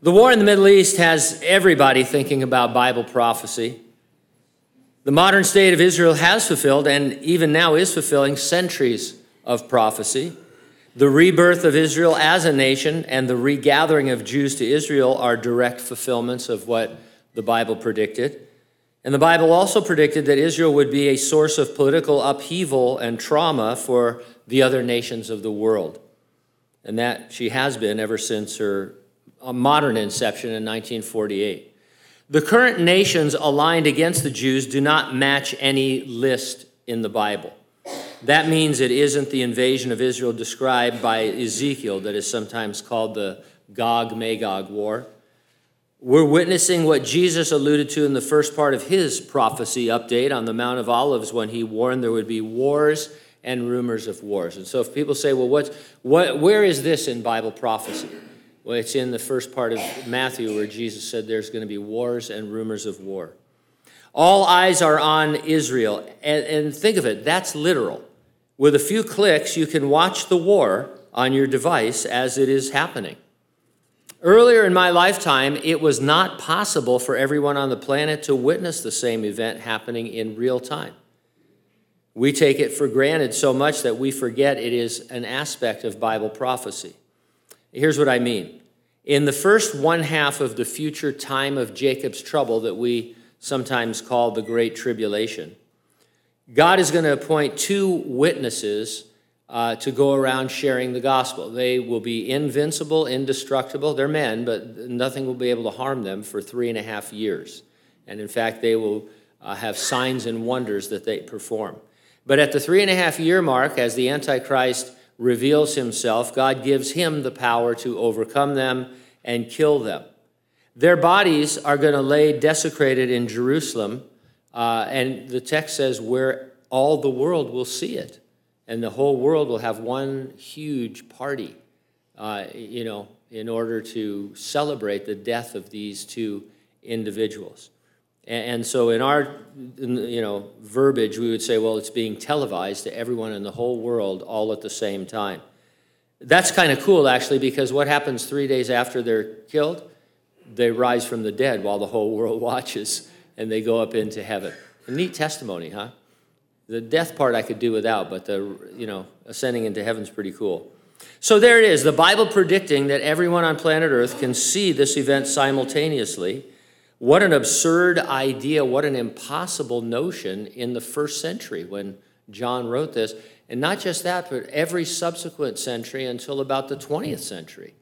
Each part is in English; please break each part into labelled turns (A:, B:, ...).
A: The war in the Middle East has everybody thinking about Bible prophecy. The modern state of Israel has fulfilled, and even now is fulfilling, centuries of prophecy. The rebirth of Israel as a nation and the regathering of Jews to Israel are direct fulfillments of what the Bible predicted. And the Bible also predicted that Israel would be a source of political upheaval and trauma for the other nations of the world. And that she has been ever since her a modern inception in 1948. The current nations aligned against the Jews do not match any list in the Bible. That means it isn't the invasion of Israel described by Ezekiel that is sometimes called the Gog Magog War. We're witnessing what Jesus alluded to in the first part of his prophecy update on the Mount of Olives when he warned there would be wars and rumors of wars. And so if people say, well, what, what, where is this in Bible prophecy? Well, it's in the first part of Matthew where Jesus said there's going to be wars and rumors of war. All eyes are on Israel. And, and think of it, that's literal. With a few clicks, you can watch the war on your device as it is happening. Earlier in my lifetime, it was not possible for everyone on the planet to witness the same event happening in real time. We take it for granted so much that we forget it is an aspect of Bible prophecy. Here's what I mean. In the first one half of the future time of Jacob's trouble that we sometimes call the Great Tribulation, God is going to appoint two witnesses uh, to go around sharing the gospel. They will be invincible, indestructible. They're men, but nothing will be able to harm them for three and a half years. And in fact, they will uh, have signs and wonders that they perform. But at the three and a half year mark, as the Antichrist reveals himself, God gives him the power to overcome them and kill them. Their bodies are going to lay desecrated in Jerusalem, uh, and the text says where all the world will see it, and the whole world will have one huge party, uh, you know, in order to celebrate the death of these two individuals. And so, in our you know verbiage, we would say, well, it's being televised to everyone in the whole world all at the same time. That's kind of cool, actually, because what happens three days after they're killed? They rise from the dead while the whole world watches, and they go up into heaven. A neat testimony, huh? The death part I could do without, but the you know ascending into heaven's pretty cool. So there it is, the Bible predicting that everyone on planet Earth can see this event simultaneously what an absurd idea, what an impossible notion in the first century when John wrote this. And not just that, but every subsequent century until about the 20th century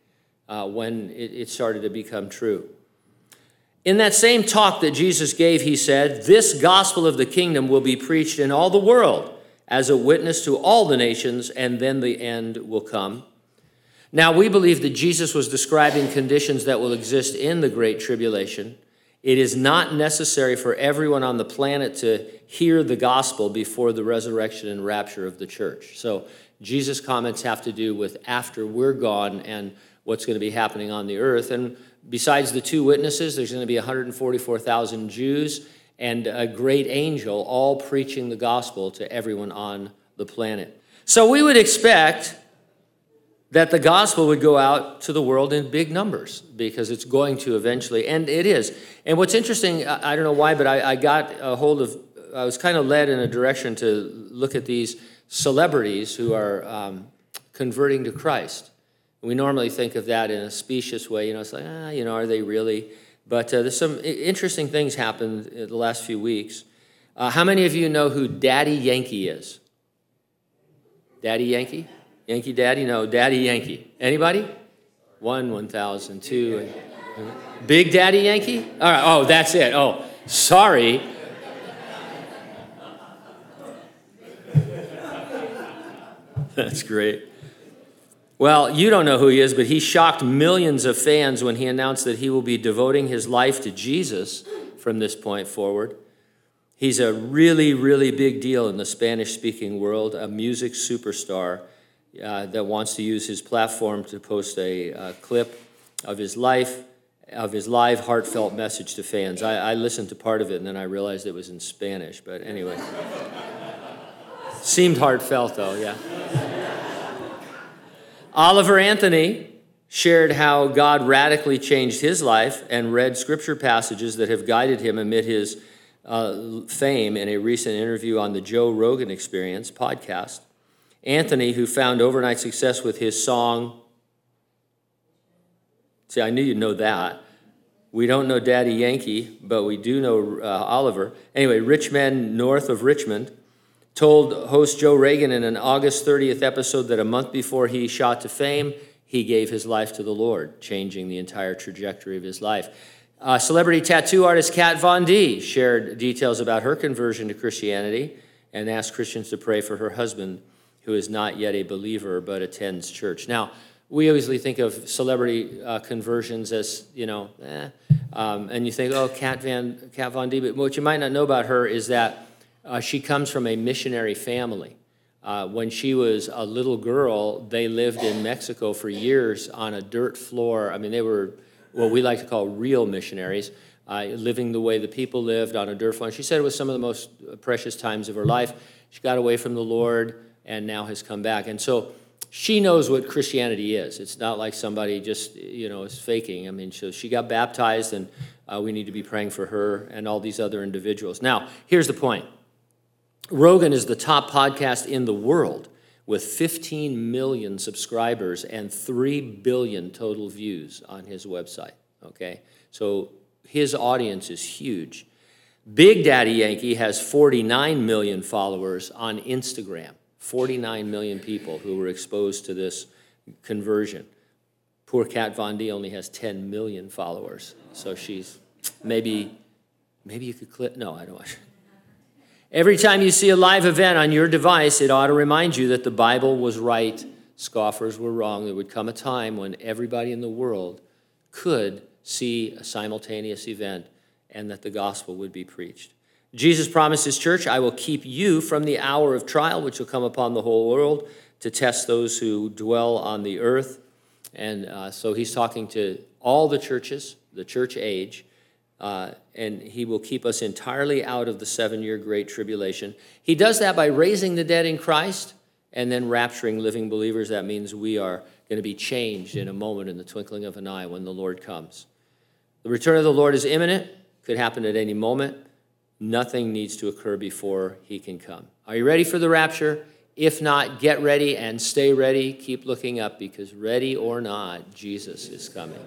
A: uh, when it, it started to become true. In that same talk that Jesus gave, he said, This gospel of the kingdom will be preached in all the world as a witness to all the nations, and then the end will come. Now, we believe that Jesus was describing conditions that will exist in the Great Tribulation. It is not necessary for everyone on the planet to hear the gospel before the resurrection and rapture of the church. So Jesus' comments have to do with after we're gone and what's going to be happening on the earth. And besides the two witnesses, there's going to be 144,000 Jews and a great angel all preaching the gospel to everyone on the planet. So we would expect that the gospel would go out to the world in big numbers because it's going to eventually, and it is. And what's interesting, I, don't know why, but I, I got a hold of, I was kind of led in a direction to look at these celebrities who are um, converting to Christ. We normally think of that in a specious way, you know, it's like, ah, you know, are they really? But uh, there's some interesting things happened in the last few weeks. Uh, how many of you know who Daddy Yankee is? Daddy Yankee? Yankee Daddy? No, Daddy Yankee. Anybody? One, 1,000, two. Big Daddy Yankee? All right, oh, that's it. Oh, sorry. That's great. Well, you don't know who he is, but he shocked millions of fans when he announced that he will be devoting his life to Jesus from this point forward. He's a really, really big deal in the Spanish speaking world, a music superstar uh, that wants to use his platform to post a uh, clip of his life, of his live heartfelt message to fans. I, I, listened to part of it and then I realized it was in Spanish, but anyway. Seemed heartfelt though, yeah. Oliver Anthony shared how God radically changed his life and read scripture passages that have guided him amid his uh, fame in a recent interview on the Joe Rogan Experience podcast. Anthony, who found overnight success with his song, see, I knew you'd know that. We don't know Daddy Yankee, but we do know uh, Oliver. Anyway, rich men north of Richmond told host Joe Rogan in an August 30th episode that a month before he shot to fame, he gave his life to the Lord, changing the entire trajectory of his life. Uh, celebrity tattoo artist Kat Von D shared details about her conversion to Christianity and asked Christians to pray for her husband, who is not yet a believer but attends church. Now, we usually think of celebrity uh, conversions as, you know, eh, um, and you think, oh, Kat, Van, Kat Von D. But what you might not know about her is that uh, she comes from a missionary family. Uh, when she was a little girl, they lived in Mexico for years on a dirt floor. I mean, they were what we like to call real missionaries, uh, living the way the people lived on a dirt floor. And she said it was some of the most precious times of her life. She got away from the Lord and now has come back. And so she knows what Christianity is. It's not like somebody just, you know, is faking. I mean, so she got baptized, and uh, we need to be praying for her and all these other individuals. Now, here's the point Rogan is the top podcast in the world with 15 million subscribers and 3 billion total views on his website. Okay? So his audience is huge. Big Daddy Yankee has 49 million followers on Instagram. 49 million people who were exposed to this conversion. Poor Kat Von D only has 10 million followers. So she's maybe, maybe you could click. No, I don't. Want every time you see a live event on your device, it ought to remind you that the Bible was right, scoffers were wrong. There would come a time when everybody in the world could see a simultaneous event and that the gospel would be preached. Jesus promised his church, I will keep you from the hour of trial which will come upon the whole world to test those who dwell on the earth. And uh, so he's talking to all the churches, the church age, uh, and he will keep us entirely out of the seven year great tribulation. He does that by raising the dead in Christ and then rapturing living believers. That means we are going to be changed in a moment, in the twinkling of an eye, when the Lord comes. The return of the Lord is imminent, could happen at any moment. Nothing needs to occur before he can come. Are you ready for the rapture? If not, get ready and stay ready. Keep looking up because, ready or not, Jesus is coming.